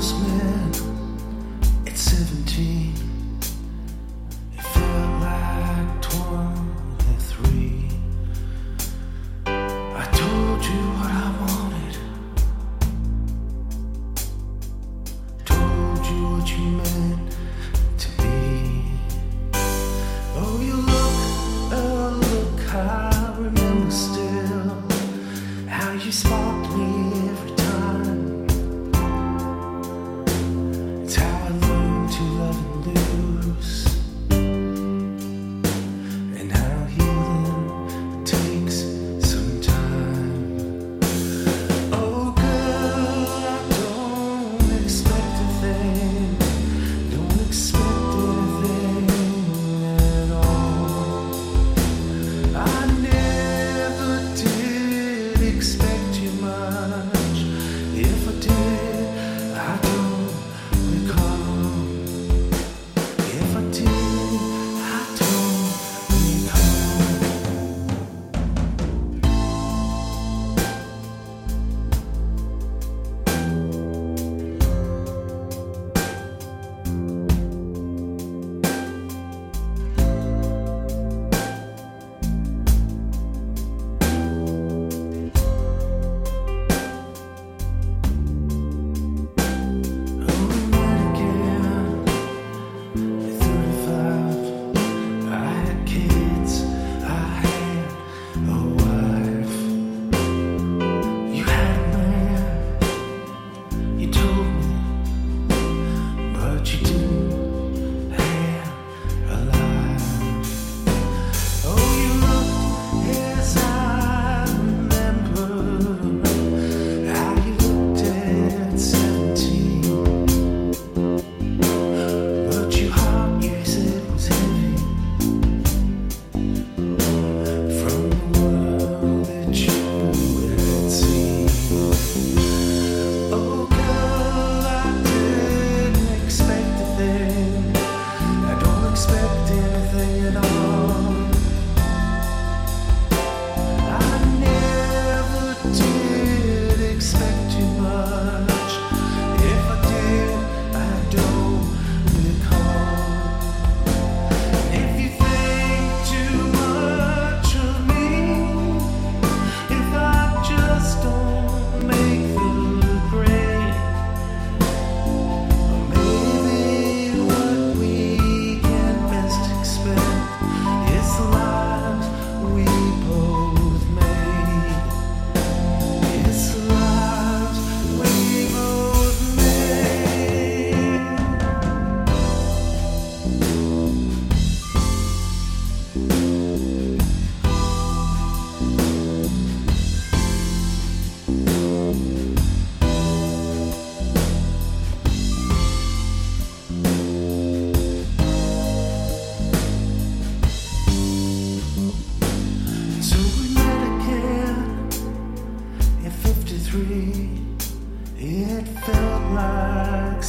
promise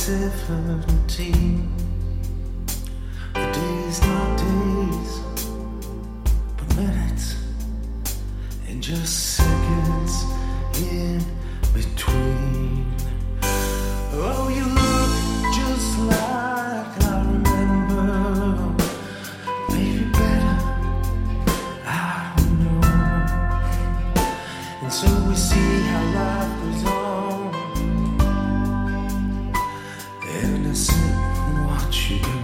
17. The days, not days, but minutes, and just seconds in between. Oh, you look just like I remember. Maybe better, I don't know. And so we see how life goes on. should